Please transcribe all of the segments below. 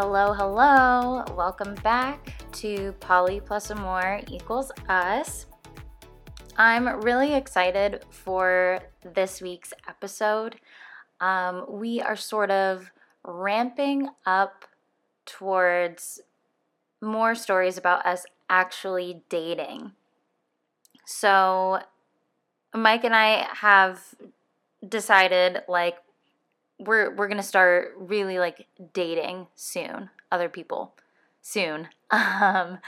Hello, hello. Welcome back to Polly plus More equals us. I'm really excited for this week's episode. Um, we are sort of ramping up towards more stories about us actually dating. So, Mike and I have decided like we're we're gonna start really like dating soon other people soon um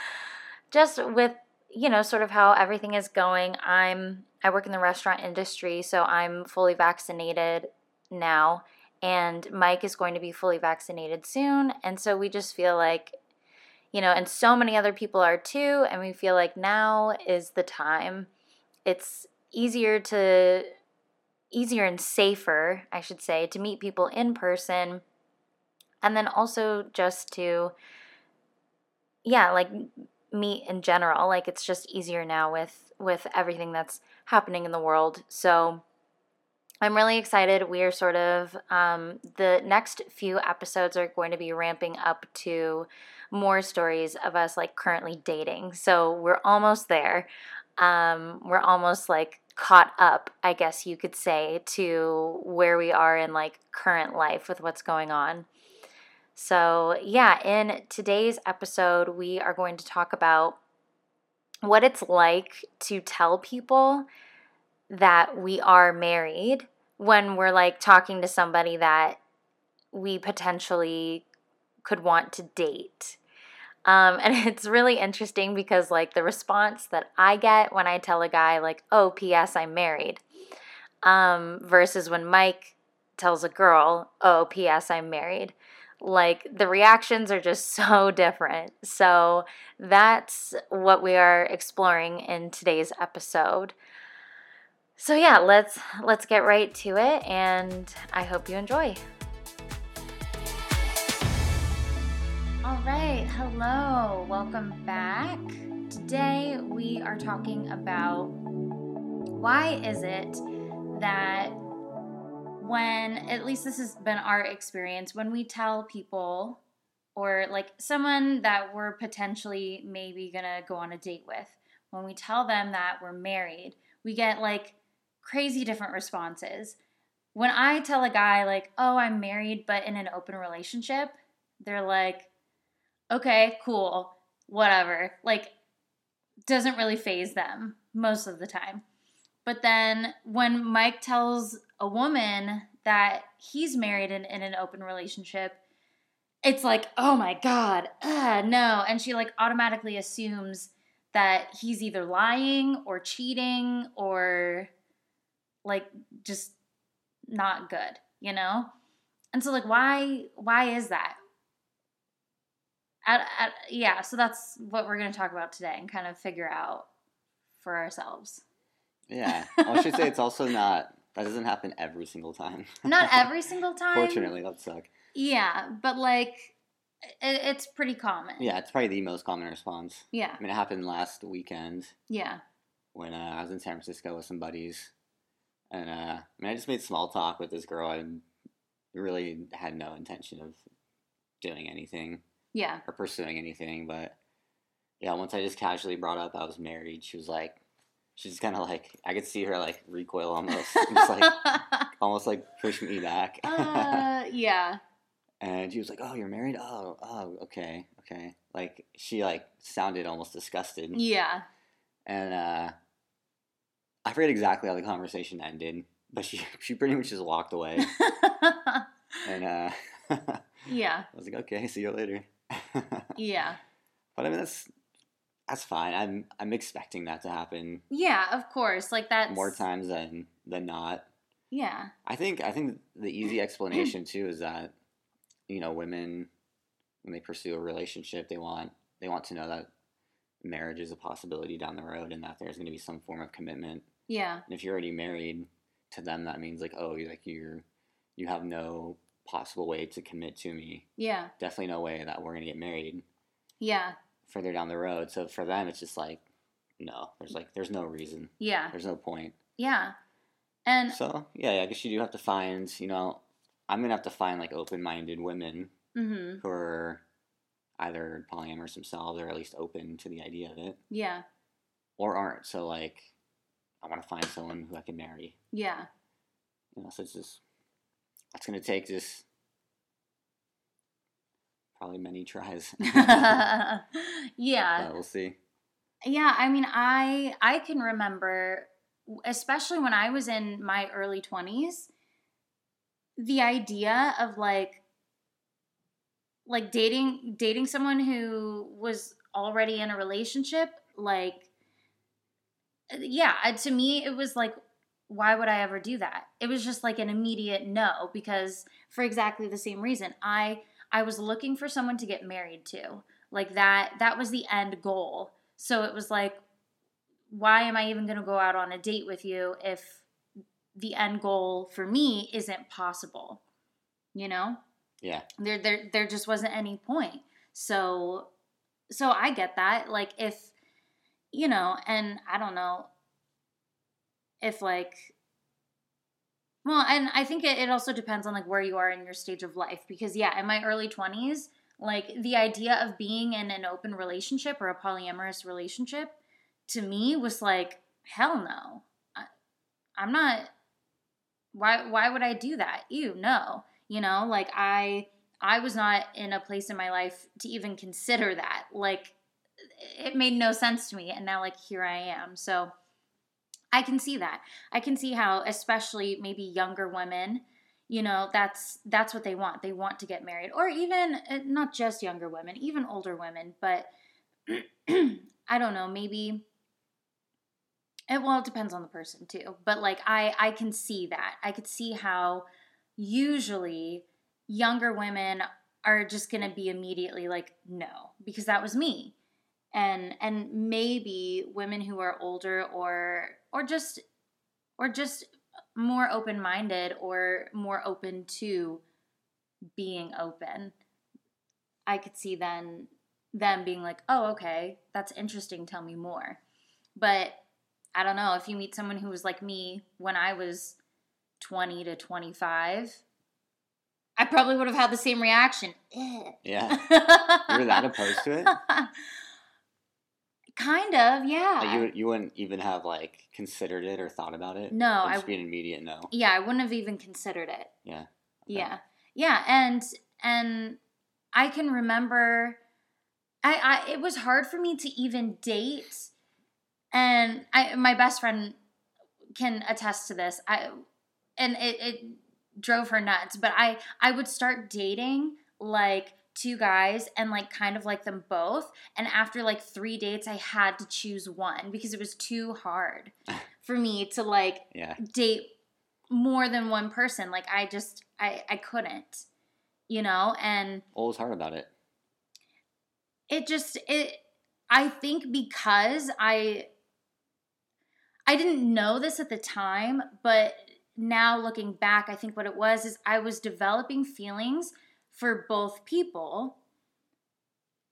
just with you know sort of how everything is going i'm i work in the restaurant industry so i'm fully vaccinated now and mike is going to be fully vaccinated soon and so we just feel like you know and so many other people are too and we feel like now is the time it's easier to easier and safer, I should say, to meet people in person. And then also just to, yeah, like meet in general. Like it's just easier now with with everything that's happening in the world. So I'm really excited. We are sort of um, the next few episodes are going to be ramping up to more stories of us like currently dating. So we're almost there. Um, we're almost like caught up, I guess you could say, to where we are in like current life with what's going on. So, yeah, in today's episode, we are going to talk about what it's like to tell people that we are married when we're like talking to somebody that we potentially could want to date. Um, and it's really interesting because, like, the response that I get when I tell a guy, like, oh, P.S., I'm married, um, versus when Mike tells a girl, oh, P.S., I'm married. Like, the reactions are just so different. So, that's what we are exploring in today's episode. So yeah, let's let's get right to it and I hope you enjoy. All right, hello, welcome back. Today we are talking about why is it that when, at least this has been our experience, when we tell people or like someone that we're potentially maybe gonna go on a date with, when we tell them that we're married, we get like crazy different responses. When I tell a guy, like, oh, I'm married but in an open relationship, they're like, okay, cool, whatever. Like, doesn't really phase them most of the time. But then when Mike tells a woman that he's married and in an open relationship, it's like, oh my God, uh, no. And she like automatically assumes that he's either lying or cheating or like just not good, you know? And so like why why is that? at, at, yeah, so that's what we're going to talk about today and kind of figure out for ourselves. Yeah, I should say it's also not. That doesn't happen every single time. not every single time. Fortunately, that suck. Yeah, but like it, it's pretty common. Yeah, it's probably the most common response. Yeah. I mean, it happened last weekend. Yeah. When uh, I was in San Francisco with some buddies, and uh, I mean, I just made small talk with this girl. I really had no intention of doing anything. Yeah. Or pursuing anything, but yeah, once I just casually brought up I was married, she was like, she's kind of like, I could see her like recoil almost, just like almost like push me back. uh, yeah. And she was like, "Oh, you're married? Oh, oh, okay, okay." Like she like sounded almost disgusted. Yeah. And uh, I forget exactly how the conversation ended, but she she pretty much just walked away. and uh, yeah, I was like, "Okay, see you later." yeah. But I mean that's that's fine. I'm I'm expecting that to happen. Yeah, of course. Like that more times than than not. Yeah. I think I think the easy explanation too is that you know women when they pursue a relationship they want they want to know that marriage is a possibility down the road and that there's going to be some form of commitment. Yeah. And if you're already married to them that means like oh you're like you're you have no possible way to commit to me. Yeah. Definitely no way that we're gonna get married Yeah. further down the road. So for them, it's just like, no, there's like, there's no reason. Yeah. There's no point. Yeah. And So yeah, I guess you do have to find, you know, I'm gonna have to find like open-minded women hmm who are either polyamorous themselves or at least open to the idea of it, yeah. or aren't. So like, I want to find someone who I can marry. Yeah. You know, so it's just it's gonna take just probably many tries. yeah. but we'll see. Yeah, I mean, I I can remember, especially when I was in my early twenties, the idea of like, like dating dating someone who was already in a relationship, like, yeah, uh, to me it was like, why would I ever do that? It was just like an immediate no because for exactly the same reason, I I was looking for someone to get married to, like that that was the end goal so it was like, why am I even going to go out on a date with you if the end goal for me isn't possible? You know, Yeah, there there there just wasn't any point. So so I get that. Like if you know, and I don't know if like well, and I think it, it also depends on like where you are in your stage of life because yeah, in my early 20s, like the idea of being in an open relationship or a polyamorous relationship to me was like hell no. I, I'm not why why would I do that? Ew, no. You know, like I I was not in a place in my life to even consider that. Like it made no sense to me and now like here I am. So I can see that. I can see how especially maybe younger women, you know, that's that's what they want. They want to get married or even uh, not just younger women, even older women, but I don't know, maybe it well it depends on the person too. But like I I can see that. I could see how usually younger women are just going to be immediately like no because that was me. And and maybe women who are older or or just or just more open-minded or more open to being open i could see then them being like oh okay that's interesting tell me more. But i don't know if you meet someone who was like me when i was 20 to 25 i probably would have had the same reaction yeah. You were that opposed to it? Kind of, yeah. Like you you wouldn't even have like considered it or thought about it. No, It'd I just be an immediate no. yeah, I wouldn't have even considered it. Yeah. Yeah. Yeah, and and I can remember I, I it was hard for me to even date and I my best friend can attest to this. I and it, it drove her nuts, but I I would start dating like two guys and like kind of like them both and after like 3 dates I had to choose one because it was too hard for me to like Yeah. date more than one person like i just i i couldn't you know and What was hard about it? it just it i think because i i didn't know this at the time but now looking back i think what it was is i was developing feelings for both people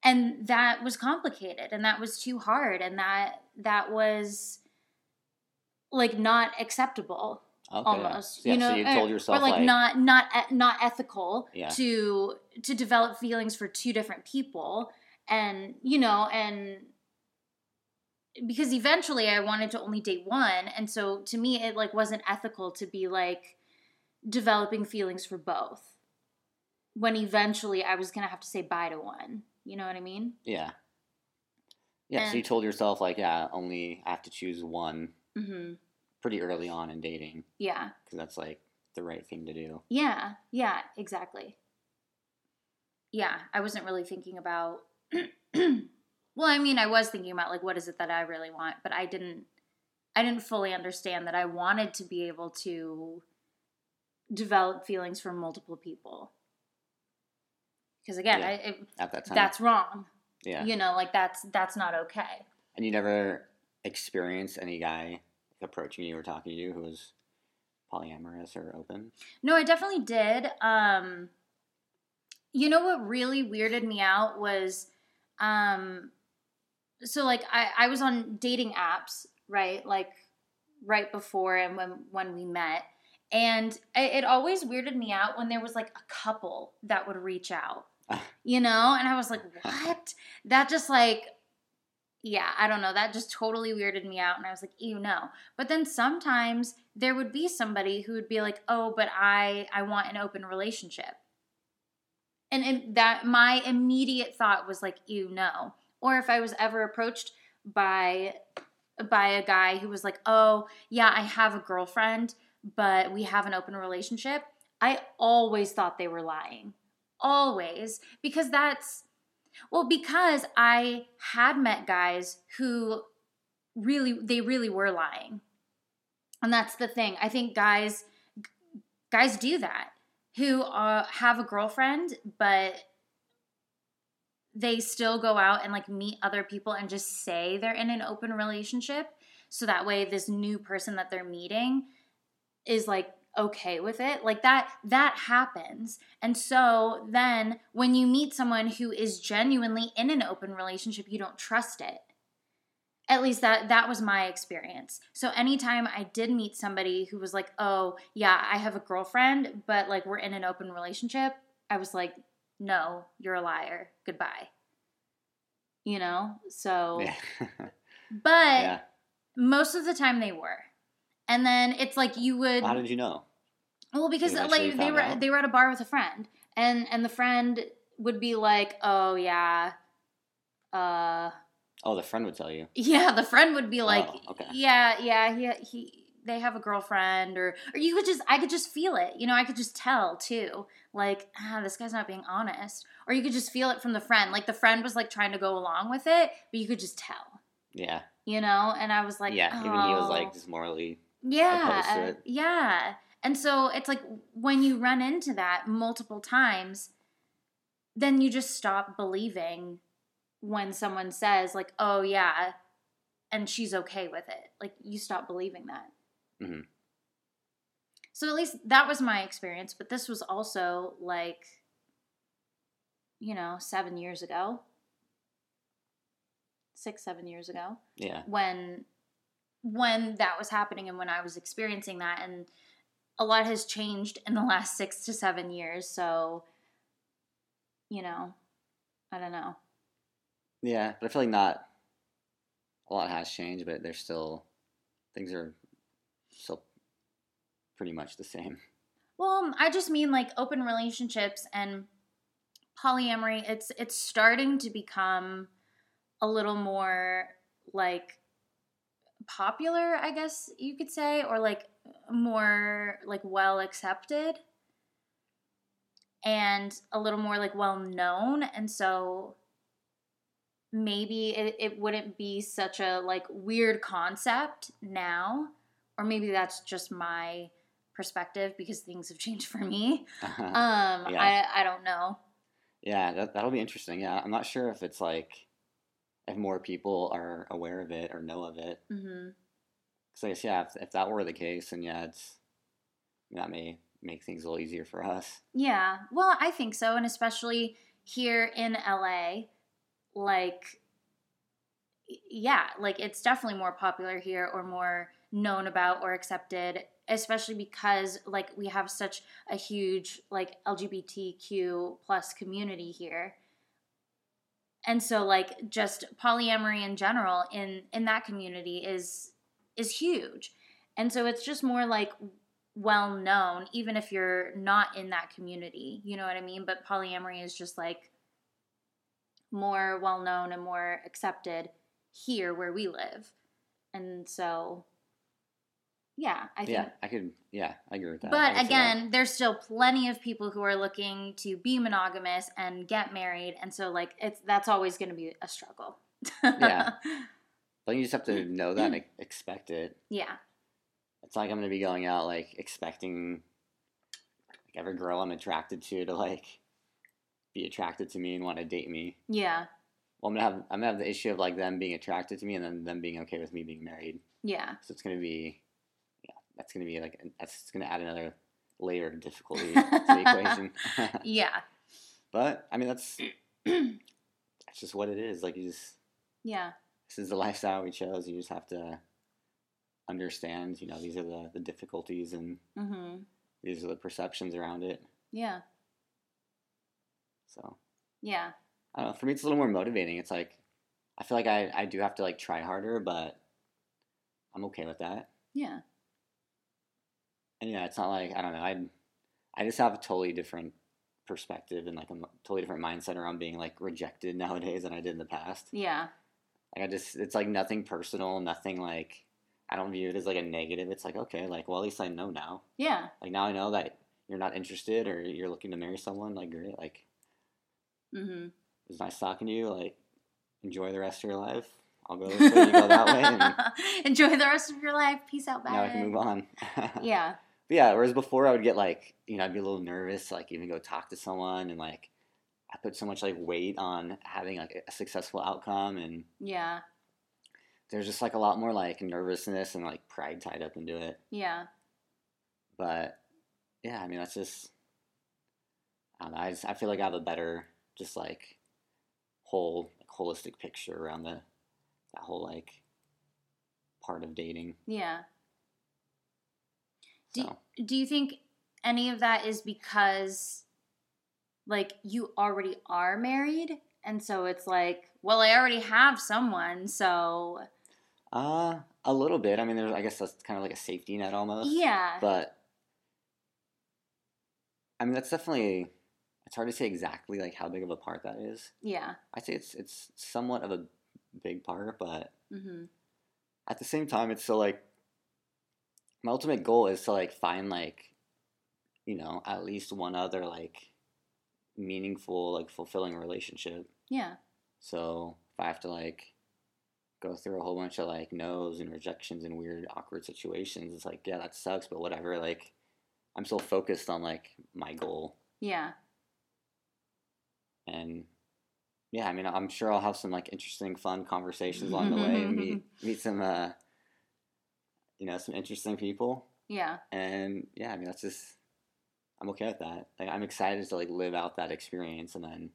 and that was complicated and that was too hard and that that was like not acceptable Okay. almost Yeah, you know so you told yourself or like, like, not not not ethical Yeah. to to develop feelings for two different people and you know and because eventually I wanted to only date one and so to me it like wasn't ethical to be like developing feelings for both when eventually I was going to have to say bye to one you know what I mean Yeah. Yeah, so you told yourself like, yeah, only I have to choose one mhm pretty early on in dating yeah because that's like the right thing to do. Yeah, yeah, exactly. Yeah, I wasn't really thinking about. well, I mean, I was thinking about like what is it that I really want, but I didn't. I didn't fully understand that I wanted to be able to develop feelings for multiple people. Because again, Yeah. I, it, At that time. that's wrong. yeah. You know, like that's that's not okay. And you never experienced any guy approaching you or talking to you who was polyamorous or open? No, I definitely did. Um, you know what really weirded me out was, um, so like I, I was on dating apps, right? Like right before and when when we met, and it, it always weirded me out when there was like a couple that would reach out, ah. you know, and I was like, what? That just like yeah, I don't know. That just totally weirded me out. And I was like, you know. But then sometimes there would be somebody who would be like, oh, but I, I want an open relationship. And, and that my immediate thought was like, you no. Or if I was ever approached by by a guy who was like, oh, yeah, I have a girlfriend, but we have an open relationship, I always thought they were lying. Always. Because that's well, because I had met guys who really they really were lying. And that's the thing. I think guys guys do that who uh, have a girlfriend but they still go out and like meet other people and just say they're in an open relationship. So that way this new person that they're meeting is like okay with it. Like that that happens. And so then when you meet someone who is genuinely in an open relationship you don't trust it. At least that that was my experience. So anytime i did meet somebody who was like oh yeah i have a girlfriend but like we're in an open relationship i was like no you're a liar goodbye you know so Yeah. but yeah. most of the time they were and then it's like you would How did you know? well, because like they were out? they were at a bar with a friend, and and the friend would be like, "Oh yeah, uh, Oh, the friend would tell you. yeah." The friend would be like, Oh, okay. "Yeah, yeah, he he." They have a girlfriend, or or you could just I could just feel it, you know. I could just tell too, like ah, this guy's not being honest, or you could just feel it from the friend. Like the friend was like trying to go along with it, but you could just tell, Yeah. you know. And I was like, yeah. Even he was "Oh." like just morally. Yeah. to it. Yeah. And so it's like when you run into that multiple times, then you just stop believing when someone says, like, oh, yeah, and she's okay with it. Like, you stop believing that. Mhm. So at least that was my experience, but this was also like, you know, seven years ago, six, seven years ago Yeah. when when that was happening and when I was experiencing that and a lot has changed in the last 6 to 7 years so you know I don't know Yeah. But I feel like not a lot has changed, but there's still things are still pretty much the same. well I just mean like open relationships and polyamory it's it's starting to become a little more like popular I guess you could say or like more like well accepted and a little more like well known and so maybe it, it wouldn't be such a like weird concept now or maybe that's just my perspective because things have changed for me um Yeah. I, I don't know yeah, that, that'll be interesting. Yeah. I'm not sure if it's like, if more people are aware of it or know of it. Because I guess, yeah, if, if that were the case, then yeah, it's, that may make things a little easier for us. Yeah, well, I think so, and especially here in LA, like, yeah, like it's definitely more popular here or more known about or accepted, especially because like we have such a huge like LGBTQ plus community here. And so like just polyamory in general in in that community is is huge. And so it's just more like well known, even if you're not in that community. You know what I mean? But polyamory is just like more well known and more accepted here where we live. And so, yeah, I think. Yeah, I could, yeah, I agree with that. But again, there's still plenty of people who are looking to be monogamous and get married, and so like it's that's always going to be a struggle. Yeah. But you just have to know that and expect it. yeah. It's like I'm gonna be going out like expecting like every girl I'm attracted to to like be attracted to me and want to date me. Yeah. Well, I'm gonna have I'm gonna have the issue of like them being attracted to me and then them being okay with me being married. Yeah. So it's gonna be that's going to be like that's going to add another layer of difficulty to the equation. yeah. But I mean, that's that's just what it is. Like you just Yeah. this is the lifestyle we chose. You just have to understand. You know, these are the the difficulties and Mhm. these are the perceptions around it. Yeah. So Yeah. I don't know. For me, it's a little more motivating. It's like I feel like I I do have to like try harder, but I'm okay with that. Yeah. And yeah, it's not like I don't know. I I just have a totally different perspective and like a totally different mindset around being like rejected nowadays than I did in the past. Yeah. Like I just it's like nothing personal, nothing like I don't view it as like a negative. It's like okay, like well at least I know now. Yeah. Like now I know that you're not interested or you're looking to marry someone. Like great, like Mhm. it was nice talking to you. Like enjoy the rest of your life. I'll go this way, you go that way, and Enjoy the rest of your life. Peace out, bye. now I can move on. Yeah. But yeah, whereas before I would get like, you know, I'd be a little nervous, to, like even go talk to someone, and like I put so much like weight on having like a successful outcome, and Yeah. there's just like a lot more like nervousness and like pride tied up into it. Yeah. But yeah, I mean that's just I don't know. I just I feel like I have a better just like whole like, holistic picture around the that whole like part of dating. Yeah. Do, So do you think any of that is because like you already are married and so it's like well i already have someone so uh a little bit. I mean there's I guess that's kind of like a safety net almost. yeah but I mean that's definitely it's hard to say exactly like how big of a part that is. yeah I'd say it's it's somewhat of a big part, but mm-hmm. at the same time it's still like my ultimate goal is to like find like you know at least one other like meaningful like fulfilling relationship. yeah So if I have to like go through a whole bunch of like no's and rejections and weird awkward situations, it's like yeah that sucks, but whatever. Like I'm still focused on like my goal, yeah and yeah, I mean I'm sure I'll have some like interesting, fun conversations along the way and meet meet some uh you know some interesting people, yeah and yeah, I mean that's just I'm okay with that. Like I'm excited to like live out that experience and then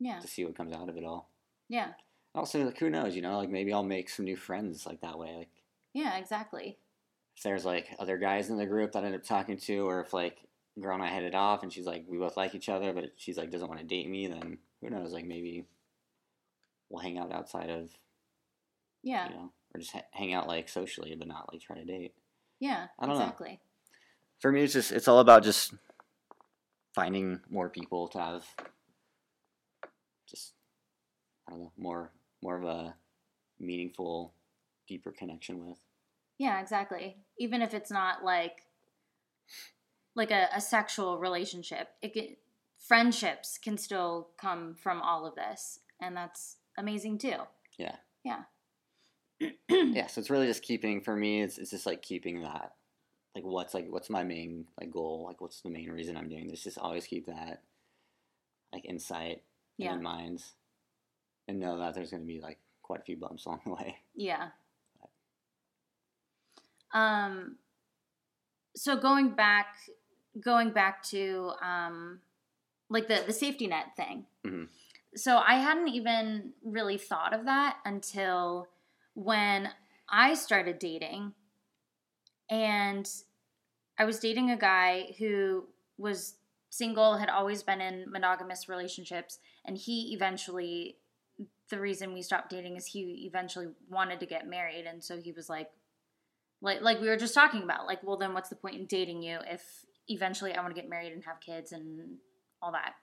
yeah to see what comes out of it all. yeah Also, like who knows? You know, like maybe I'll make some new friends like that way. Like yeah exactly if there's like other guys in the group that I end up talking to, or if like girl and I hit it off and she's like we both like each other, but she's like doesn't want to date me, then who knows? Like maybe we'll hang out outside of yeah you know, or just ha- hang out like socially, but not like try to date. yeah I don't know. exactly For me, it's just it's all about just finding more people to have just I don't know more more of a meaningful, deeper connection with. yeah exactly even if it's not like like a, a sexual relationship it can, friendships can still come from all of this and that's amazing too Yeah. yeah yeah so it's really just keeping for me it's, it's just like keeping that like what's like what's my main like goal like what's the main reason i'm doing this just always keep that like insight Yeah. in mind and know that there's going to be like quite a few bumps along the way Yeah. Um so going back going back to um like the the safety net thing. Mhm. So I hadn't even really thought of that until when I started dating and I was dating a guy who was single, had always been in monogamous relationships, and he eventually the reason we stopped dating is he eventually wanted to get married and so he was like like like we were just talking about like well then what's the point in dating you if eventually I want to get married and have kids and all that?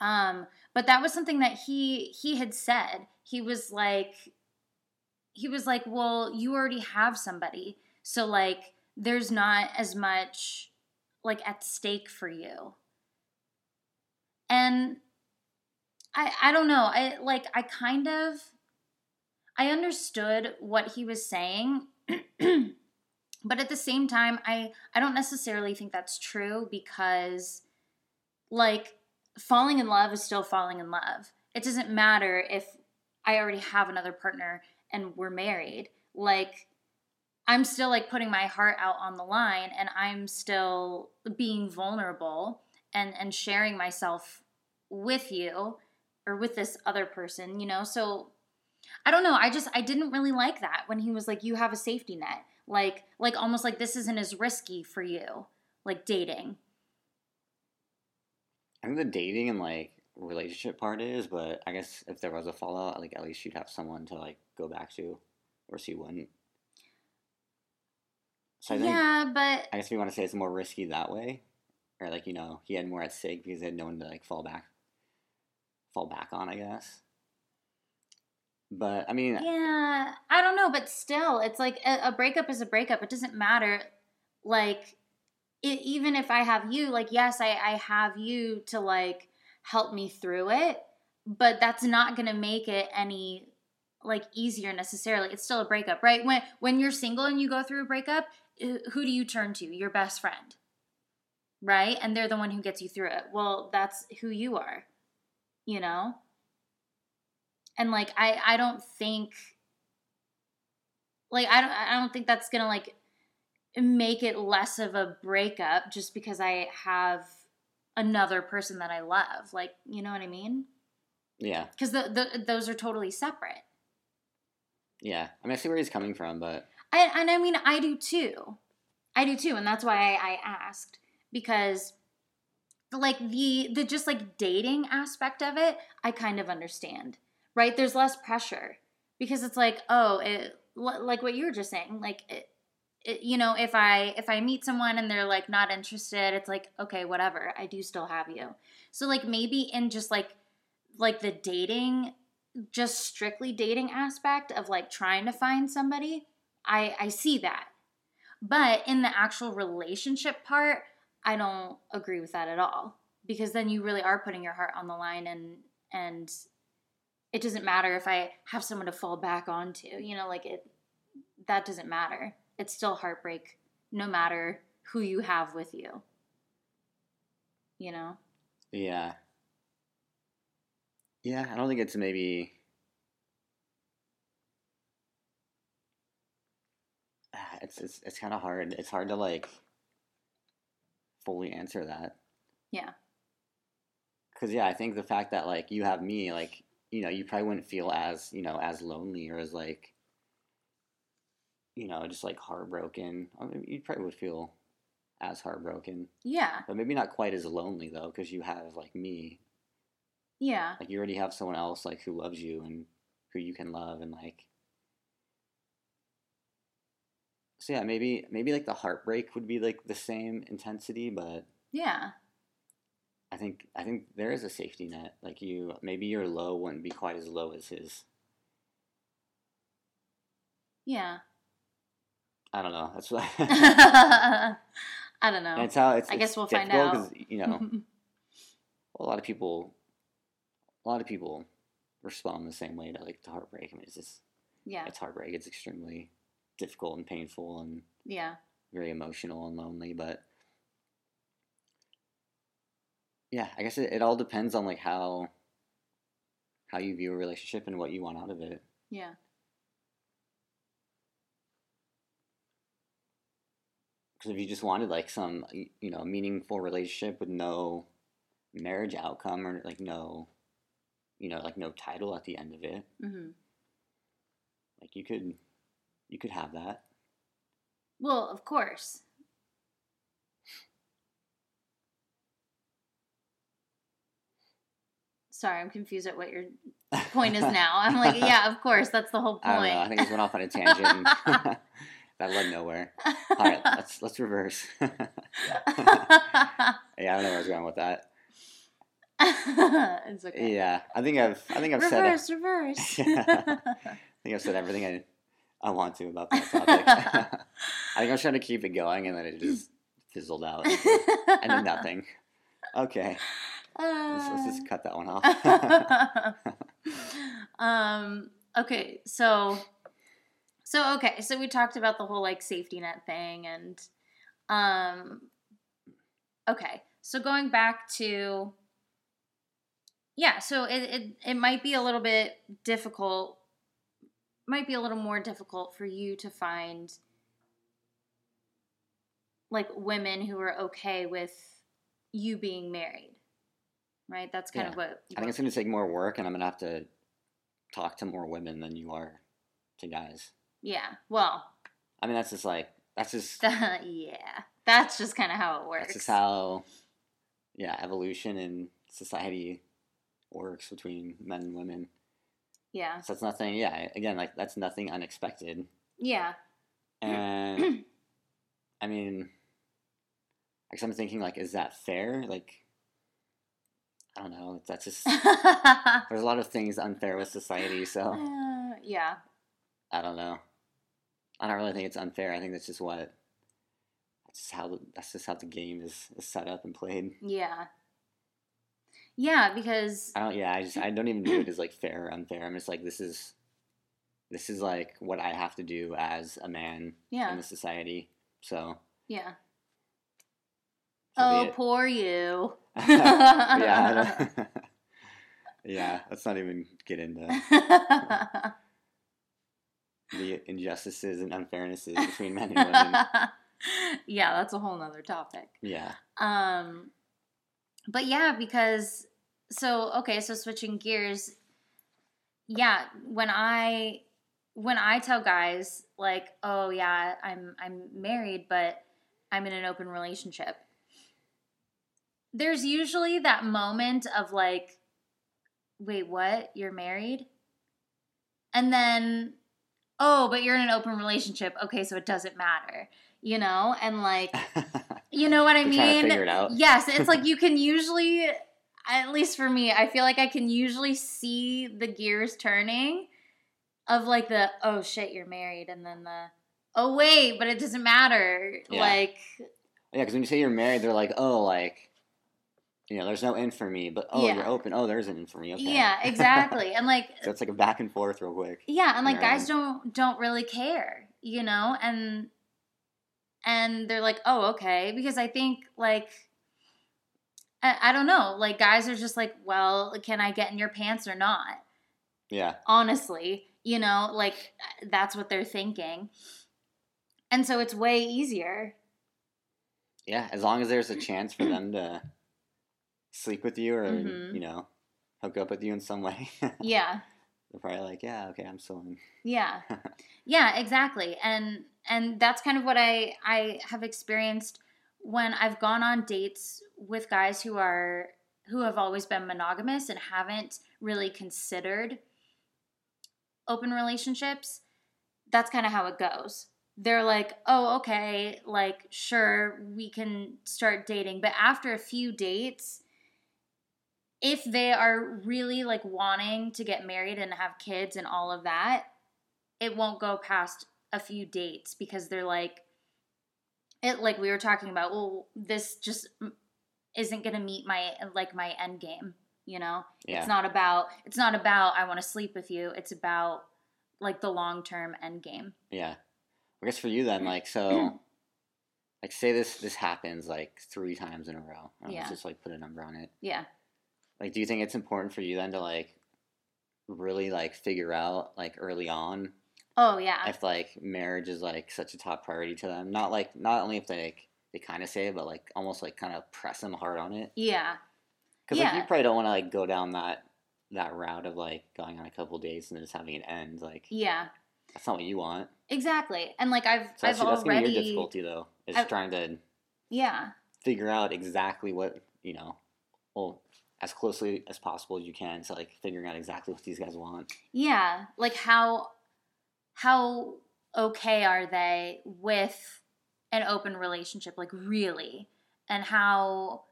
Um but that was something that he he had said. He was like he was like well you already have somebody so like there's not as much like at stake for you and I I don't know. I like I kind of I understood what he was saying. but at the same time, I I don't necessarily think that's true because like falling in love is still falling in love. It doesn't matter if I already have another partner and we're married. Like I'm still like putting my heart out on the line and I'm still being vulnerable and and sharing myself with you or with this other person, you know? So I don't know. I just I didn't really like that when he was like you have a safety net. Like like almost like this isn't as risky for you like dating. I think the dating and like relationship part is, but I guess if there was a fallout, like at least you'd have someone to like go back to, or she wouldn't. So I think, yeah, but I guess we want to say it's more risky that way, or like you know he had more at stake because he had no one to like fall back, fall back on. I guess. But I mean, yeah, I don't know, but still, it's like a, a breakup is a breakup. It doesn't matter, like, it, even if I have you, like, yes, I I have you to like help me through it, but that's not gonna make it any like easier necessarily. It's still a breakup, right? When when you're single and you go through a breakup, uh, who do you turn to? Your best friend. Right? And they're the one who gets you through it. Well, that's who you are. You know? And like I I don't think like I don't I don't think that's going to like make it less of a breakup just because I have another person that I love. Like, you know what I mean? Yeah. Cuz the, the those are totally separate. Yeah. I mean, I see where he's coming from, but I, and I mean, I do too. I do too, and that's why I, I asked because like the the just like dating aspect of it, I kind of understand. Right? There's less pressure because it's like, oh, it, like what you were just saying, like it, it, you know, if I if I meet someone and they're like not interested, it's like, okay, whatever. I do still have you. So like maybe in just like like the dating just strictly dating aspect of like trying to find somebody, I I see that. But in the actual relationship part, I don't agree with that at all because then you really are putting your heart on the line and and it doesn't matter if I have someone to fall back onto. You know, like it that doesn't matter. It's still heartbreak no matter who you have with you. You know? Yeah. Yeah, I don't think it's maybe ah, it's it's, it's kind of hard. It's hard to like fully answer that. Yeah. Cause yeah, I think the fact that like you have me, like you know, you probably wouldn't feel as you know as lonely or as like you know just like heartbroken. I mean, you probably would feel as heartbroken. Yeah. But maybe not quite as lonely though, because you have like me. Yeah. Like you already have someone else like who loves you and who you can love and like so yeah, maybe maybe like the heartbreak would be like the same intensity, but yeah, I think I think there is a safety net. Like you, maybe your low wouldn't be quite as low as his. Yeah. I don't know. That's what. I don't know. And it's how it's. I it's guess we'll find out. You know, a lot of people, a lot of people respond the same way to like the heartbreak. I mean, it's just yeah, it's heartbreak. It's extremely difficult and painful and yeah, very emotional and lonely. But yeah, I guess it, it all depends on like how how you view a relationship and what you want out of it. Yeah. Because if you just wanted like some you know meaningful relationship with no marriage outcome or like no you know like no title at the end of it mm-hmm. like you could you could have that. Well, of course. Sorry, I'm confused at what your point is now. I'm like, yeah, of course, that's the whole point. I, I think I went off on a tangent. that led nowhere. All right, let's let's reverse. yeah, I don't know where I was going with that. it's okay. Yeah, I think I've I think I've reverse, said reverse, yeah. I think I've said everything I I want to about that topic. I think I was trying to keep it going, and then it just fizzled out and then nothing. Okay, uh, let's, let's, just cut that one off. um. Okay. So. So okay. So we talked about the whole like safety net thing, and um. Okay. So going back to. Yeah, so it, it, it might be a little bit difficult might be a little more difficult for you to find like women who are okay with you being married. Right? That's kind Yeah. of what I think it's going to take more work, and I'm going to have to talk to more women than you are to guys. Yeah. Well, I mean, that's just like that's just yeah. That's just kind of how it works. that's just how, yeah, evolution and society works between men and women. yeah. So that's nothing. Yeah, again, like that's nothing unexpected. Yeah. And I mean, I guess I'm thinking like, is that fair? Like, I don't know. That's just there's a lot of things unfair with society. So Uh, yeah. I don't know. I don't really think it's unfair. I think that's just what that's just how the, that's just how the game is, is set up and played. Yeah. Yeah, because I don't. Yeah, I just I don't even view it as like fair or unfair. I'm just like this is this is like what I have to do as a man yeah. in the society. So Yeah. so Oh, poor you. yeah. Yeah. Let's not even get into the injustices and unfairnesses between men and women. yeah, that's a whole nother topic. Yeah. Um, but yeah, because so okay, so switching gears, yeah, when I when I tell guys like, oh yeah, I'm I'm married, but I'm in an open relationship. There's usually that moment of like, wait, what? You're married? And then, oh, but you're in an open relationship. Okay, so it doesn't matter, you know? And like, you know what I They're trying to mean? figure it out. Yes, it's like you can usually, at least for me, I feel like I can usually see the gears turning of like the, oh shit, you're married. And then the, oh wait, but it doesn't matter. Yeah. Like, Yeah, because when you say you're married, they're like, oh, like, you know, there's no in for me, but oh, Yeah. you're open. Oh, there is an in for me. Okay. yeah, exactly. And like, So it's like a back and forth real quick. yeah and like guys don't don't really care you know and and they're like oh okay because i think like I, I don't know like guys are just like well can i get in your pants or not Yeah. honestly you know like that's what they're thinking and so it's way easier Yeah. As long as there's a chance for them to sleep with you or, Mhm. you know, hook up with you in some way, yeah they're probably like, yeah, okay, I'm still in. Yeah. yeah, exactly. And and that's kind of what I I have experienced when I've gone on dates with guys who are who have always been monogamous and haven't really considered open relationships. That's kind of how it goes. They're like, "Oh, okay, like sure, we can start dating." But after a few dates, if they are really like wanting to get married and have kids and all of that, it won't go past a few dates because they're like it like we were talking about, well, this just isn't going to meet my like my end game, you know? Yeah. It's not about it's not about I want to sleep with you. It's about like the long-term end game. Yeah. I guess for you then, like, so, like, say this this happens like three times in a row. Uh, Yeah. Let's just like put a number on it. Yeah. Like, do you think it's important for you then to like really like figure out like early on Oh, yeah. if like marriage is like such a top priority to them? Not like not only if they like they kind of say it, but like almost like kind of press them hard on it. yeah. Because like you probably don't want to like go down that that route of like going on a couple days and then just having it end. Like Yeah. that's not what you want. Exactly. And like I've So I've that's gonna be already your difficulty though, is I've- trying to Yeah. figure out exactly what you know, well, as closely as possible you can to like figuring out exactly what these guys want. Yeah, like how how okay are they with an open relationship like really? And how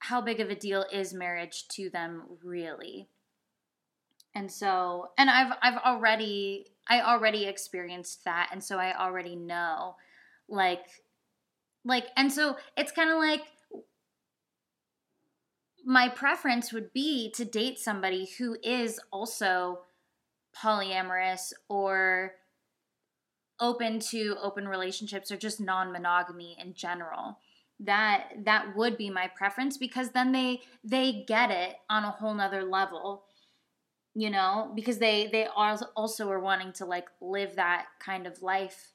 how big of a deal is marriage to them really? And so and I've I've already I already experienced that and so I already know like like and so it's kind of like my preference would be to date somebody who is also polyamorous or open to open relationships or just non-monogamy in general. That that would be my preference because then they they get it on a whole nother level you know because they they also are wanting to like live that kind of life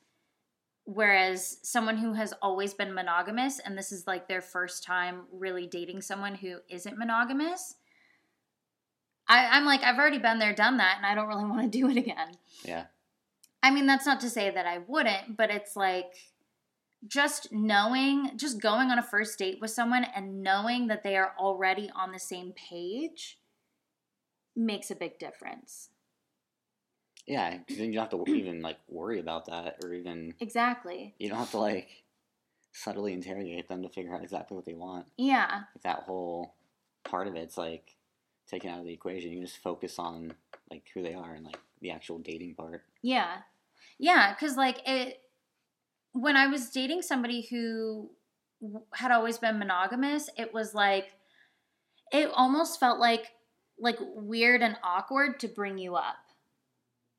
Whereas someone who has always been monogamous and this is like their first time really dating someone who isn't monogamous, I, I'm like, I've already been there, done that, and I don't really want to do it again. Yeah. I mean, that's not to say that I wouldn't, but it's like just knowing, just going on a first date with someone and knowing that they are already on the same page makes a big difference. Yeah, 'cause then you don't have to even like worry about that, or even Exactly. you don't have to like subtly interrogate them to figure out exactly what they want. Yeah. Like that whole part of it's like taken out of the equation. You can just focus on like who they are and like the actual dating part. Yeah. Yeah, cuz like it when I was dating somebody who had always been monogamous, it was like it almost felt like like weird and awkward to bring you up.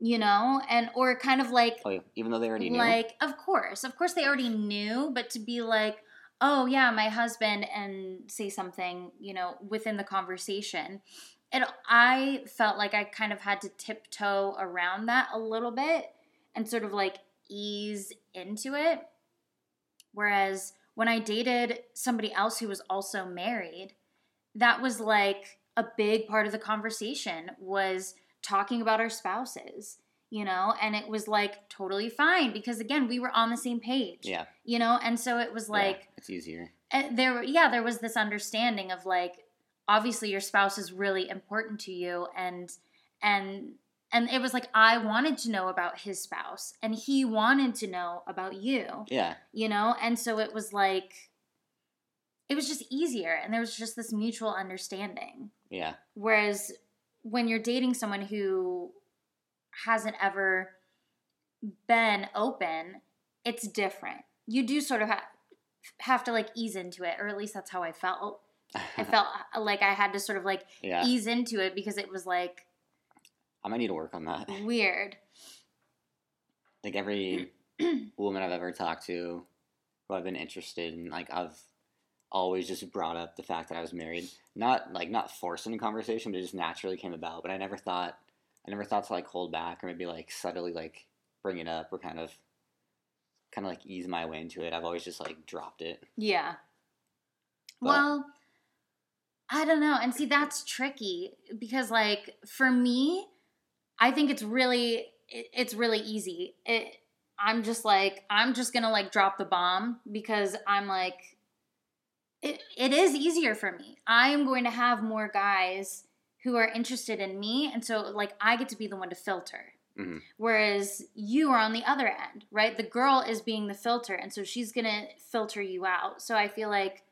You know? And or kind of like Oh, yeah, even though they already knew. like of course. Of course they already knew, but to be like, "Oh yeah, my husband," and say something, you know, within the conversation. and I felt like I kind of had to tiptoe around that a little bit and sort of like ease into it. Whereas when I dated somebody else who was also married, that was like a big part of the conversation was talking about our spouses, you know, and it was like totally fine because again, we were on the same page. yeah, You know, and so it was yeah, like it's easier. uh, there were- yeah there was this understanding of like obviously your spouse is really important to you and and and it was like i wanted to know about his spouse and he wanted to know about you Yeah, you know? And so it was like it was just easier and there was just this mutual understanding. Yeah, whereas when you're dating someone who hasn't ever been open it's different you do sort of ha- have to like ease into it or at least that's how i felt i felt uh, like i had to sort of like yeah. ease into it because it was like I might need to work on that. weird Like every woman I've ever talked to, who I've been interested in, like I've always just brought up the fact that I was married. Not like not forced in a conversation, but it just naturally came about. But I never thought, I never thought to like hold back or maybe like subtly like bring it up or kind of, kind of like ease my way into it. I've always just like dropped it. yeah But- well i don't know and see that's tricky because like for me i think it's really it, it's really easy it i'm just like i'm just gonna like drop the bomb because i'm like it, it is easier for me. I am going to have more guys who are interested in me and so like i get to be the one to filter. Mhm. whereas you are on the other end right? The girl is being the filter and so she's gonna filter you out. So i feel like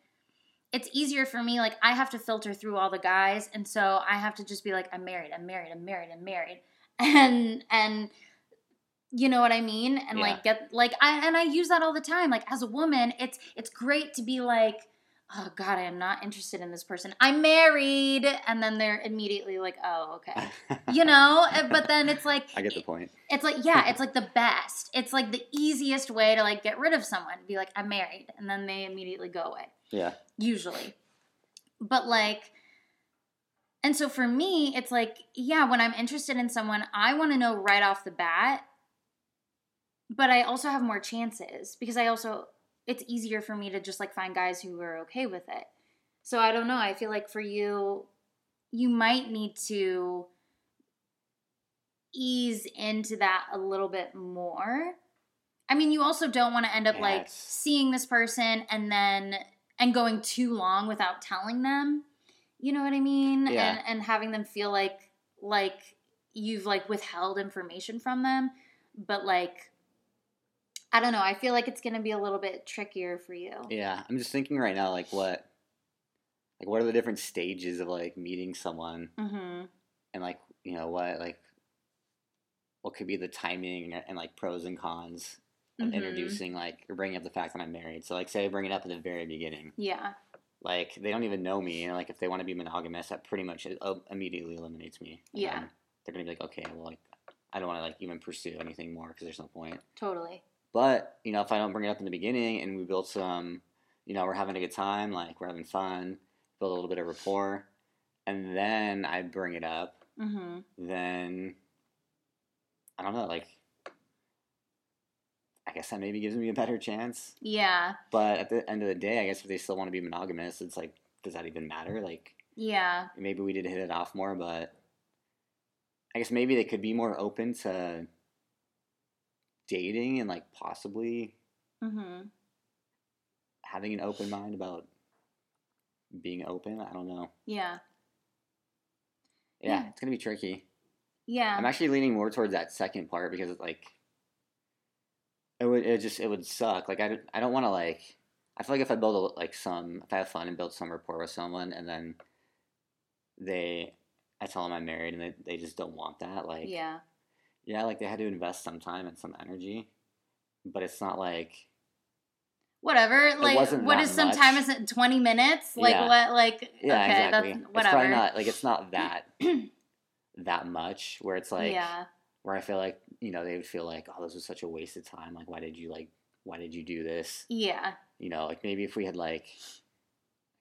it's easier for me like i have to filter through all the guys and so i have to just be like i'm married i'm married i'm married i'm married. And and you know what i mean? And Yeah. like get like i and i use that all the time. Like as a woman it's it's great to be like oh god i am not interested in this person. I'm married! And then they're immediately like oh okay. You know? Uh, but then it's like I get the point. it's like yeah it's like the best. It's like the easiest way to like get rid of someone. Be like i'm married. And then they immediately go away. Yeah, usually. But like, and so for me, it's like, yeah, when I'm interested in someone, I want to know right off the bat, but I also have more chances because I also, it's easier for me to just like find guys who are okay with it. So I don't know. I feel like for you, you might need to ease into that a little bit more. I mean, you also don't want to end up like seeing this person and then and going too long without telling them. You know what I mean? Yeah. And and having them feel like like you've like withheld information from them, but like I don't know, I feel like it's going to be a little bit trickier for you. yeah. I'm just thinking right now, like what, like what are the different stages of like meeting someone Mhm. and like you know what like what could be the timing and, and like pros and cons of Mhm. introducing like or bringing up the fact that I'm married. So like say I bring it up at the very beginning, Yeah. like they don't even know me, and like if they want to be monogamous, that pretty much uh, immediately eliminates me. Yeah. they're gonna be like, okay, well like I don't want to like even pursue anything more because there's no point. Totally. But you know if I don't bring it up in the beginning and we build some, you know we're having a good time, like we're having fun, build a little bit of rapport, and then I bring it up, Mhm. then I don't know, like I guess that maybe gives me a better chance. Yeah. But at the end of the day, I guess if they still want to be monogamous, it's like, does that even matter? Like, Yeah. maybe we did hit it off more, but I guess maybe they could be more open to dating and like possibly Mhm. having an open mind about being open. I don't know. Yeah. Yeah, Yeah. it's gonna be tricky. Yeah. I'm actually leaning more towards that second part because it's like it would it just it would suck. Like I, don't- I don't want to like I feel like if I build a, like some if I have fun and build some rapport with someone and then they I tell them I'm married and they, they just don't want that like yeah. Yeah like they had to invest some time and some energy but it's not like Whatever. Like what is some much. time is it 20 minutes? Like Yeah. what like yeah okay, exactly that's it's probably not like it's not that that much where it's like yeah. where I feel like you know they would feel like oh this was such a waste of time like why did you like why did you do this Yeah. you know like maybe if we had like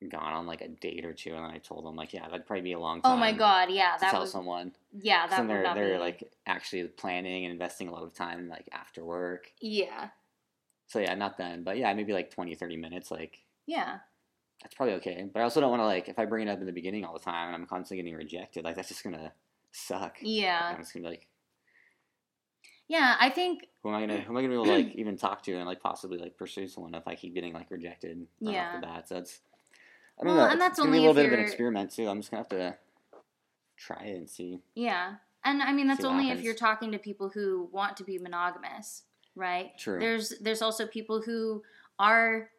gone on like a date or two and then I told them like yeah that'd probably be a long time Oh my god, yeah, to that tell was someone yeah, that would they're they're be like actually planning and investing a lot of time like after work Yeah. so yeah not then but yeah maybe like 20 30 minutes like Yeah. that's probably okay but I also don't want to like if I bring it up in the beginning all the time and I'm constantly getting rejected like that's just gonna suck Yeah. I'm just gonna be like Yeah, I think who am I gonna who am I gonna be able to like even talk to and like possibly like pursue someone if I keep getting like rejected right Yeah. off the bat? So that's I don't Well, know. and that's gonna only a if little bit of an experiment too. I'm just gonna have to try it and see. yeah. And I mean that's only if you're talking to people who want to be monogamous, right? True. There's there's also people who are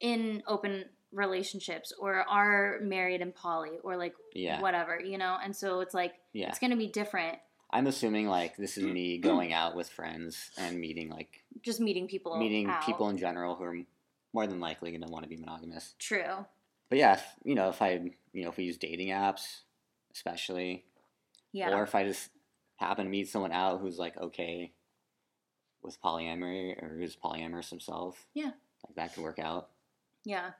in open relationships or are married and poly or like Yeah. whatever, you know? And so it's like Yeah. it's going to be different I'm assuming like this is me going out with friends and meeting like just meeting people meeting out. people in general who are more than likely gonna want to be monogamous. True. But yeah, if, you know, if I you know if we use dating apps, especially, Yeah. or if I just happen to meet someone out who's like okay with polyamory or who's polyamorous himself, Yeah. like that could work out. yeah.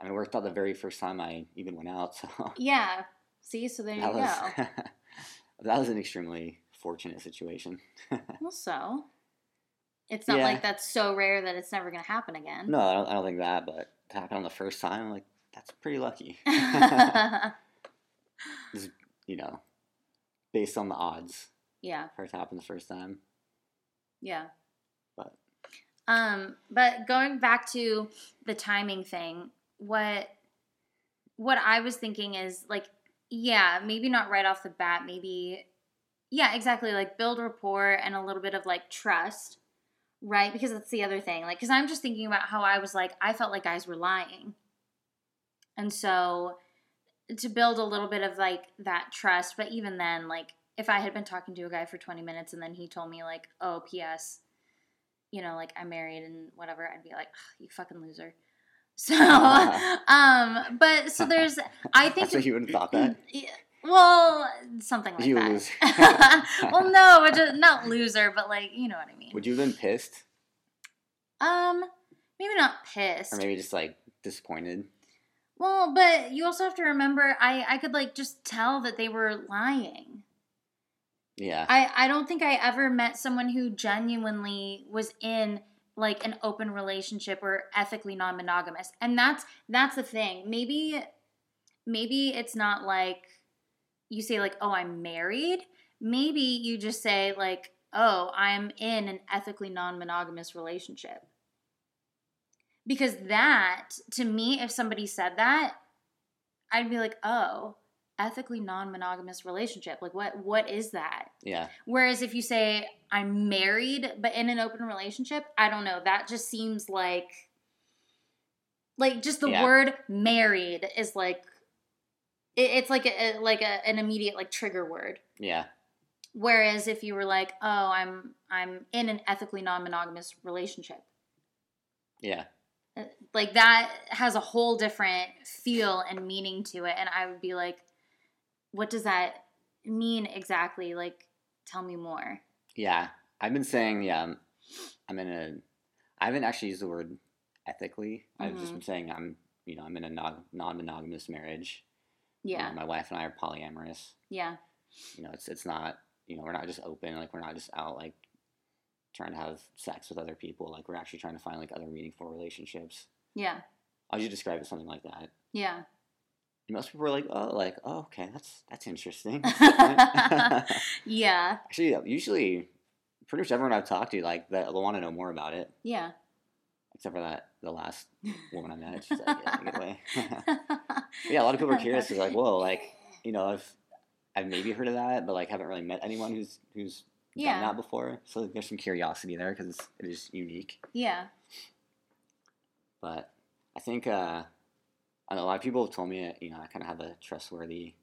I mean, it worked out the very first time I even went out, so Yeah. See, so there you that go. was that was an extremely fortunate situation. Well, so it's not Yeah. like that's so rare that it's never going to happen again. no, I don't, I don't think that, but to happen on the first time, like that's pretty lucky. you know, based on the odds yeah, for it to happen the first time. yeah. But Um, but going back to the timing thing, what what I was thinking is like, yeah, maybe not right off the bat, maybe yeah, exactly, like build rapport and a little bit of like trust, right? Because that's the other thing. Like cuz I'm just thinking about how I was like I felt like guys were lying. And so to build a little bit of like that trust, but even then like if I had been talking to a guy for 20 minutes and then he told me like, "Oh, PS, you know, like I'm married and whatever, I'd be like, you fucking loser. So, um, but so there's, I think, that's what you would have thought that. Well, something like You that. lose. well, no, but just, not loser, but like, you know what I mean. Would you have been pissed, Um, maybe not pissed. or maybe just like disappointed? Well, but you also have to remember, I I could like just tell that they were lying. Yeah, I I don't think I ever met someone who genuinely was in like an open relationship or ethically non-monogamous. And that's that's the thing. Maybe maybe it's not like you say like, "Oh, I'm married." Maybe you just say like, "Oh, I'm in an ethically non-monogamous relationship." Because that to me if somebody said that, I'd be like, "Oh, ethically non-monogamous relationship. Like what what is that?" yeah, Whereas if you say I'm married but in an open relationship, I don't know. That just seems like like just the Yeah. word married is like it, it's like a, like a, an immediate like trigger word. yeah, Whereas if you were like, "Oh, I'm I'm in an ethically non-monogamous relationship." yeah, uh, Like that has a whole different feel and meaning to it and I would be like, "What does that mean exactly? Like tell me more." yeah. I've been saying, yeah, I'm, in a. I haven't actually used the word ethically. I've just Mhm. been saying I'm, you know, I'm in a non monogamous marriage. You know, Yeah. my wife and I are polyamorous. Yeah. You know, it's it's not. You know, we're not just open. Like we're not just out like trying to have sex with other people. Like we're actually trying to find like other meaningful relationships. Yeah. How would you describe it something like that? Yeah. And most people are like, oh, like, oh, okay, that's that's interesting. Yeah. Actually, usually, pretty much everyone I've talked to, like, they want to know more about it. Yeah. Except for that, the last woman I met, she's like, yeah, yeah, a lot of people are curious. It's like, whoa, like, you know, I've I've maybe heard of that, but like, haven't really met anyone who's who's Yeah. done that before. So there's some curiosity there because it is unique. yeah. But I think uh, a lot of people have told me, you know, I kind of have a trustworthy,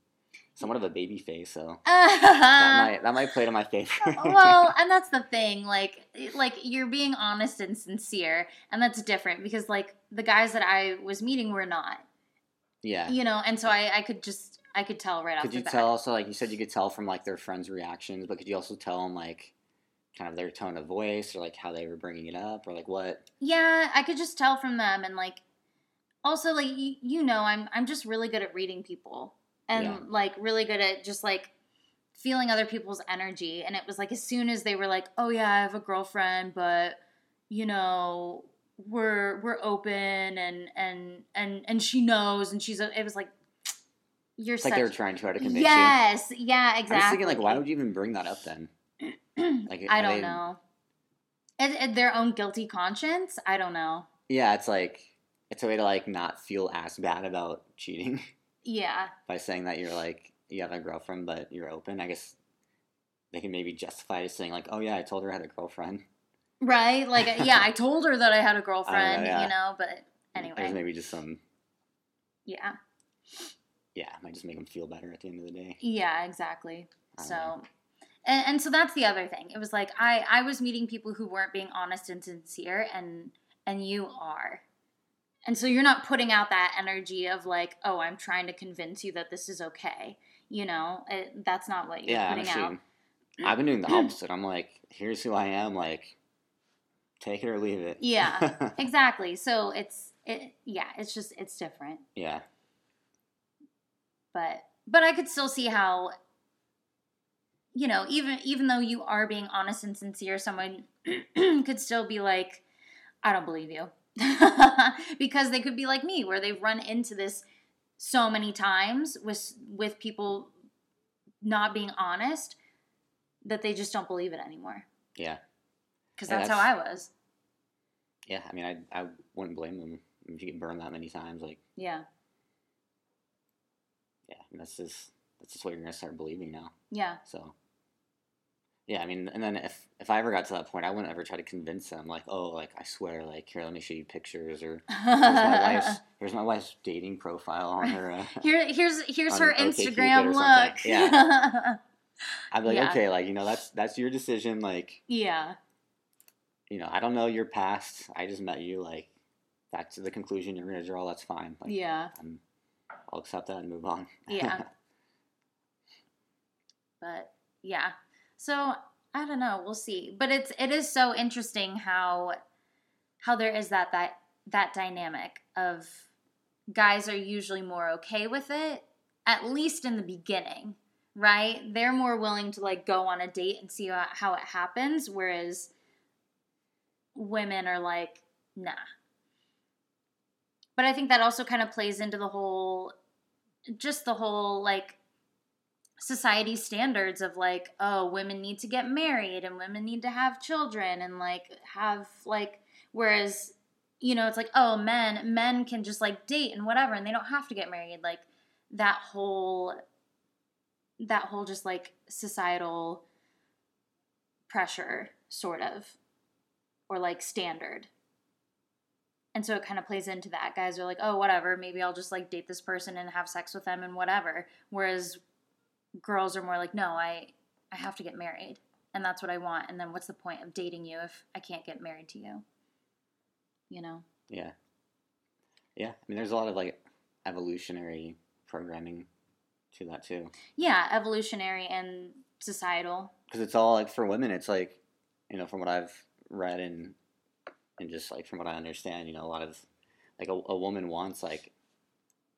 somewhat of a baby face, so that might that might play to my favor. well, and that's the thing, like like you're being honest and sincere, and that's different because like the guys that I was meeting were not, yeah. you know, and so I I could just I could tell right off Could you tell also like you said you could tell from like their friends' reactions, but could you also tell them like kind of their tone of voice or like how they were bringing it up or like what? Yeah, I could just tell from them, and like, also like you, you know, I'm I'm just really good at reading people, and Yeah. like really good at just like feeling other people's energy. And it was like as soon as they were like, "Oh yeah, I have a girlfriend, but you know, we're we're open, and and and and she knows, and she's," a, it was like, "You're It's such." like they were trying to try to convince yes, yeah, exactly. I'm just thinking like why would you even bring that up then? Like I don't they- know. It, it- their own guilty conscience. I don't know. Yeah, it's like it's a way to like not feel as bad about cheating Yeah. by saying that you're like you have a girlfriend but you're open. I guess they can maybe justify it saying like, oh yeah, I told her I had a girlfriend. Right? Like, yeah, I told her that I had a girlfriend, yeah. you know, but anyway, There's maybe just some Yeah. yeah, might just make them feel better at the end of the day. Yeah, exactly. So, and, and so that's the other thing. It was like I I was meeting people who weren't being honest and sincere, and and you are. And so you're not putting out that energy of like, oh, I'm trying to convince you that this is okay. You know, it, that's not what you're yeah, putting out. actually, I've been doing the opposite. I'm like, here's who I am. Like, take it or leave it. Yeah. Exactly. So it's it. Yeah, it's just it's different. yeah. but but I could still see how you know even even though you are being honest and sincere someone could still be like I don't believe you because they could be like me where they've run into this so many times with with people not being honest that they just don't believe it anymore Yeah. because Yeah, that's, how I was Yeah. I mean, I I wouldn't blame them if you get burned that many times. Like, yeah yeah, I mean, that's just that's just what you're gonna start believing now. yeah So. Yeah, I mean, and then if if I ever got to that point, I wouldn't ever try to convince them, like, oh, like I swear, like here, let me show you pictures, or here's my wife's here's my wife's dating profile on her. Uh, Here, here's here's on her OkCupid Instagram or something. look. Yeah. I'd be like, Yeah. okay, like you know, that's that's your decision. Like, yeah, you know, I don't know your past. I just met you. Like, that's the conclusion you're gonna draw. That's fine. Like, yeah, I'm, I'll accept that and move on. Yeah. but yeah. So I don't know. We'll see. But it's it is so interesting how how there is that that that dynamic of guys are usually more okay with it at least in the beginning right they're more willing to like go on a date and see how, it happens whereas women are like nah but i think that also kind of plays into the whole just the whole like society standards of like oh women need to get married and women need to have children and like have like whereas you know it's like oh men men can just like date and whatever and they don't have to get married. Like that whole that whole just like societal pressure sort of or like standard. And so it kind of plays into that. Guys are like oh whatever maybe i'll just like date this person and have sex with them and whatever. Whereas girls are more like no i i have to get married and that's what i want and then what's the point of dating you if i can't get married to you you know yeah. Yeah. I mean, there's a lot of like evolutionary programming to that too. yeah evolutionary and societal because it's all like for women it's like you know from what i've read and and just like from what i understand you know a lot of like a, a woman wants like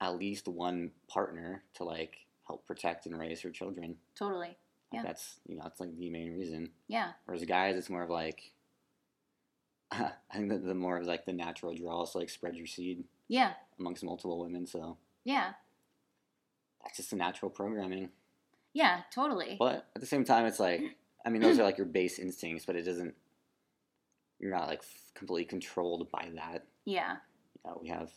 at least one partner to like help protect and raise her children totally like Yeah. that's you know that's like the main reason yeah whereas guys it's more of like I think that the more of like the natural draw is to like spread your seed Yeah, amongst multiple women. So yeah, that's just the natural programming. yeah, totally. But at the same time, it's like I mean, those are like your base instincts, but it doesn't. You're not like f- completely controlled by that. Yeah. You know, we have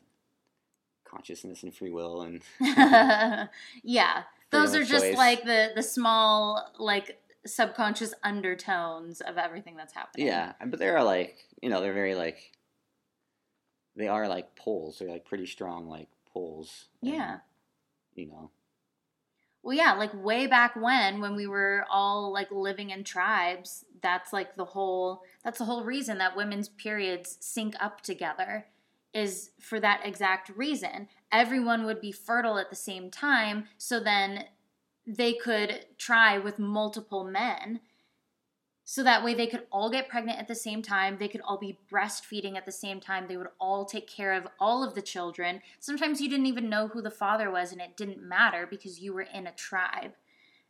consciousness and free will, and yeah. Those are of just choice. like the the small like subconscious undertones of everything that's happening. yeah. But they are like you know they're very like. They are like poles. They're like pretty strong like poles. and, Yeah. You know. Well, yeah, like way back when, when we were all like living in tribes, that's like the whole that's the whole reason that women's periods sync up together is for that exact reason. Everyone would be fertile at the same time, so then they could try with multiple men. So that way they could all get pregnant at the same time, they could all be breastfeeding at the same time, they would all take care of all of the children. Sometimes you didn't even know who the father was and it didn't matter because you were in a tribe.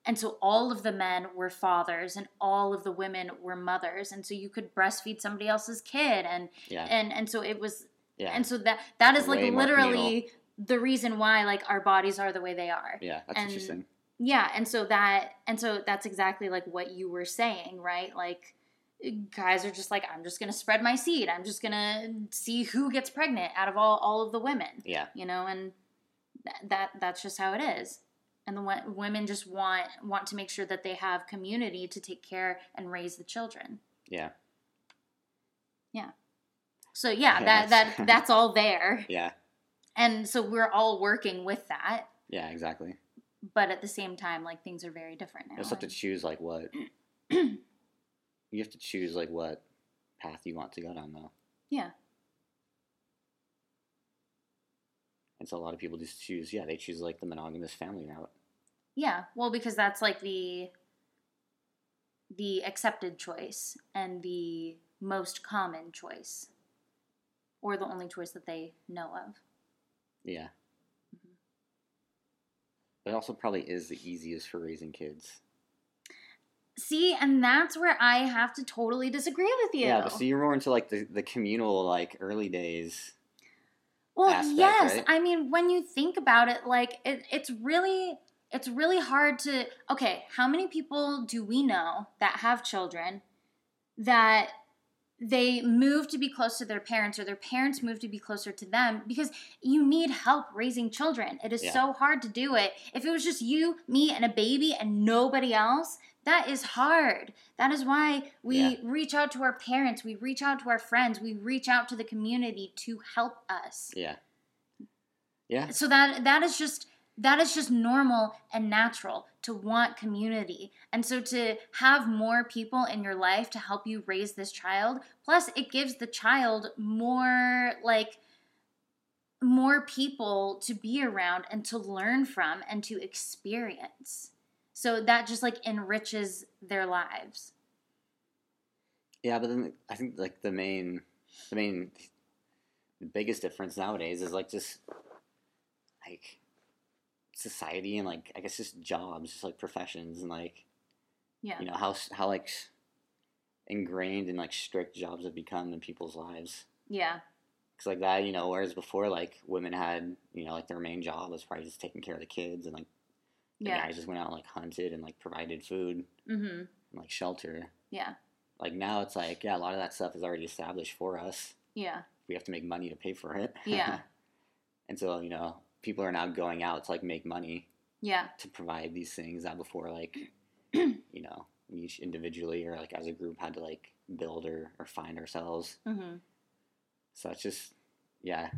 And so all of the men were fathers and all of the women were mothers and so you could breastfeed somebody else's kid and Yeah. and and so it was yeah. and so that that is like Way literally the reason why like our bodies are the way they are. yeah. That's and- interesting. Yeah, and so that and so that's exactly like what you were saying, right? Like guys are just like I'm just going to spread my seed. I'm just going to see who gets pregnant out of all all of the women, Yeah. you know, and th- that that's just how it is. And the wo- women just want want to make sure that they have community to take care and raise the children. Yeah. Yeah. So yeah, that that's- that that's all there. Yeah. And so we're all working with that, Yeah. Exactly. but at the same time like things are very different now. You also have to choose like what you have to choose like what path you want to go down though. yeah. And so a lot of people just choose yeah, they choose like the monogamous family route. Yeah, well, because that's like the the accepted choice and the most common choice, or the only choice that they know of. Yeah. Mhm. It also probably is the easiest for raising kids. See, and that's where I have to totally disagree with you. Yeah, but so you're more into like the, the communal like early days. well, aspect, yes, right? I mean when you think about it, like it, it's really it's really hard to okay. How many people do we know that have children that they move to be close to their parents or their parents move to be closer to them because you need help raising children. It is Yeah. so hard to do it. If it was just you, me, and a baby and nobody else, that is hard. That is why we Yeah. reach out to our parents, we reach out to our friends, we reach out to the community to help us. Yeah. Yeah. So that that is just that is just normal and natural to want community. And so to have more people in your life to help you raise this child, plus it gives the child more like more people to be around and to learn from and to experience. So that just like enriches their lives. Yeah, but then I think like the main the main the biggest difference nowadays is like just like society and like I guess just jobs, just like professions and like Yeah. you know how how like ingrained and like strict jobs have become in people's lives. Yeah. Cause like that, you know, whereas before like women had, you know, like their main job was probably just taking care of the kids and like the Yeah. guys just went out and like hunted and like provided food Mhm. and like shelter. Yeah. Like now it's like, yeah, a lot of that stuff is already established for us. Yeah. We have to make money to pay for it. Yeah. and so, you know, people are now going out to like make money Yeah. to provide these things that before like you know, we each individually or like as a group had to like build or, or find ourselves. Mhm. So it's just, yeah,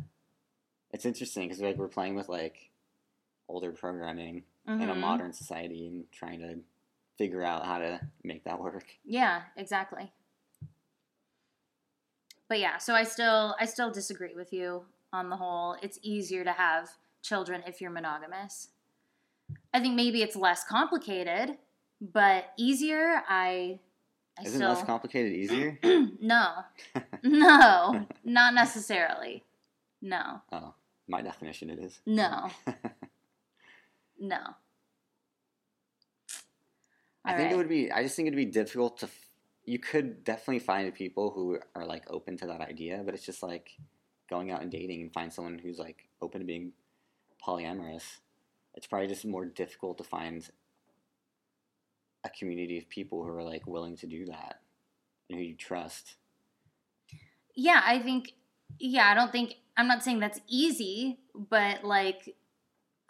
it's interesting because like we're playing with like older programming in a Mhm. modern society and trying to figure out how to make that work. Yeah, exactly. But yeah, so I still I still disagree with you on the whole. It's easier to have children if you're monogamous. I think maybe it's less complicated, but easier. I I Isn't still less complicated easier? no, no, not necessarily. No, oh, my definition it is. no, no. I All think right. it would be. I just think it'd be difficult to f- you could definitely find people who are like open to that idea, but it's just like going out and dating and find someone who's like open to being polyamorous. It's probably just more difficult to find a community of people who are like willing to do that and who you trust. Yeah, I think yeah, I don't think I'm not saying that's easy, but like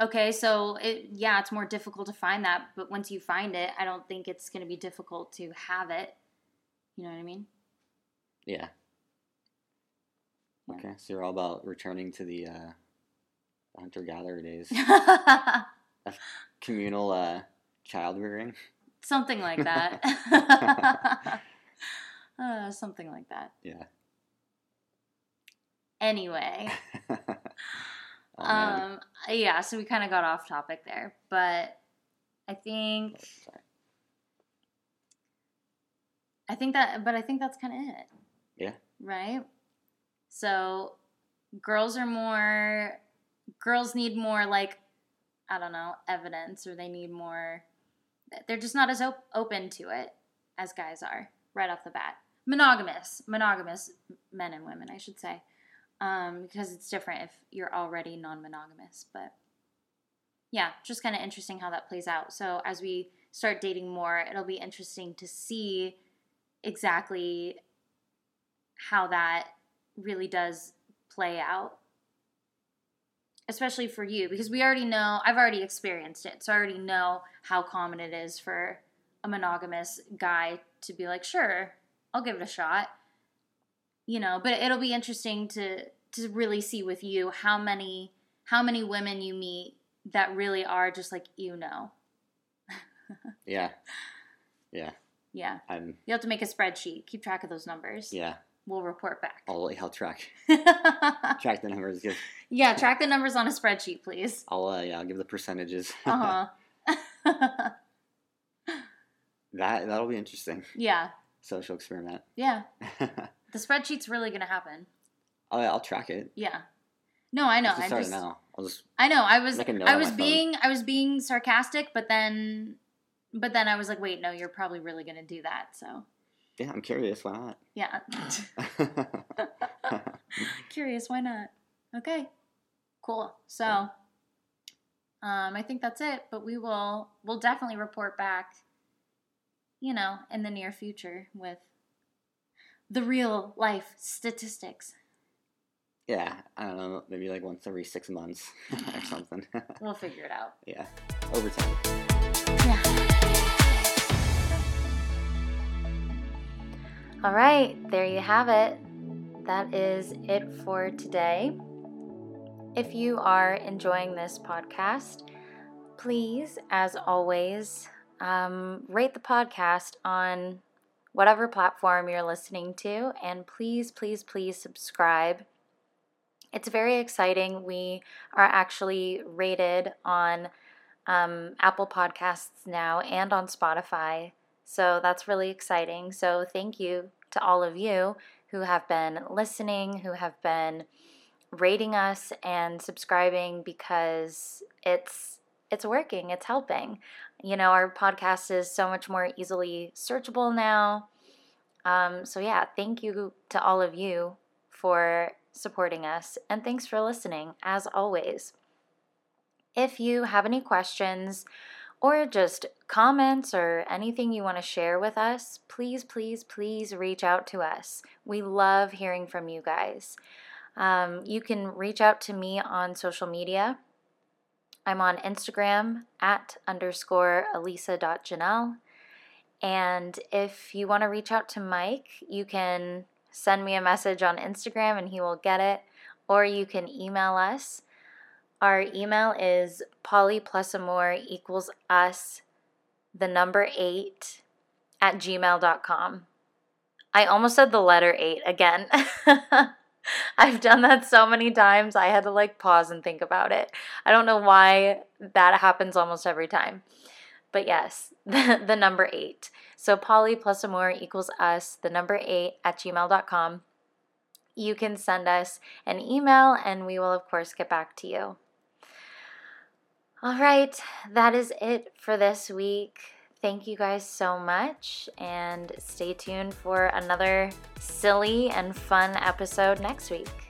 okay, so it yeah, it's more difficult to find that, but once you find it, I don't think it's going to be difficult to have it. You know what I mean? Yeah. Yeah. Okay, so you're all about returning to the uh, hunter gatherer days, communal uh, child rearing. something like that. uh, something like that. Yeah. Anyway, oh, um, yeah, so we kind of got off topic there, but I think Sorry. I think that, but I think that's kind of it. Yeah. Right. So, girls are more. Girls need more like, I don't know, evidence, or they need more. They're just not as op- open to it as guys are right off the bat. Monogamous, monogamous men and women, I should say, um, because it's different if you're already non-monogamous. But yeah, just kind of interesting how that plays out. So as we start dating more, it'll be interesting to see exactly how that really does play out especially for you because we already know I've already experienced it so I already know how common it is for a monogamous guy to be like sure I'll give it a shot you know but it'll be interesting to to really see with you how many how many women you meet that really are just like you know. Yeah, yeah. yeah. I'm you have to make a spreadsheet. Keep track of those numbers. Yeah. We'll report back I'll I'll track track the numbers. Give yeah, track the numbers on a spreadsheet, please. I'll uh, yeah I'll give the percentages. Uh huh. that that'll be interesting. yeah, Social experiment. yeah. The spreadsheet's really gonna happen. I'll I'll track it. Yeah. No, I know. I'll just I'm start just. now. I'll just I know. I was. Make a note I was my phone. being. I was being sarcastic, but then. But then I was like, wait, no, you're probably really gonna do that. So yeah. I'm curious. Why not? yeah. Curious, why not? Okay. Cool. So. Um, I think that's it, but we will we'll definitely report back, you know, in the near future with the real life statistics. yeah. I don't know. Maybe like once every six months or something. We'll figure it out. yeah. Over time. All right, there you have it. That is it for today. If you are enjoying this podcast, please, as always, um, rate the podcast on whatever platform you're listening to, and please, please, please subscribe. It's very exciting. We are actually rated on um, Apple Podcasts now and on Spotify. So that's really exciting. So thank you to all of you who have been listening, who have been rating us and subscribing because it's it's working, it's helping. You know, our podcast is so much more easily searchable now. Um, so yeah, thank you to all of you for supporting us and thanks for listening as always. If you have any questions or just comments or anything you want to share with us, please, please, please reach out to us. We love hearing from you guys. Um, you can reach out to me on social media. I'm on Instagram at underscore elisa.janelle. And if you want to reach out to Mike, you can send me a message on Instagram and he will get it. Or you can email us. Our email is poly plus amor equals us, the number eight, at gmail.com. I almost said the letter eight again. I've done that so many times. I had to like pause and think about it. I don't know why that happens almost every time. But yes, the, the number eight. So poly plus amor equals us, the number eight at gmail.com. You can send us an email and we will, of course, get back to you. All right, that is it for this week. Thank you guys so much, and stay tuned for another silly and fun episode next week.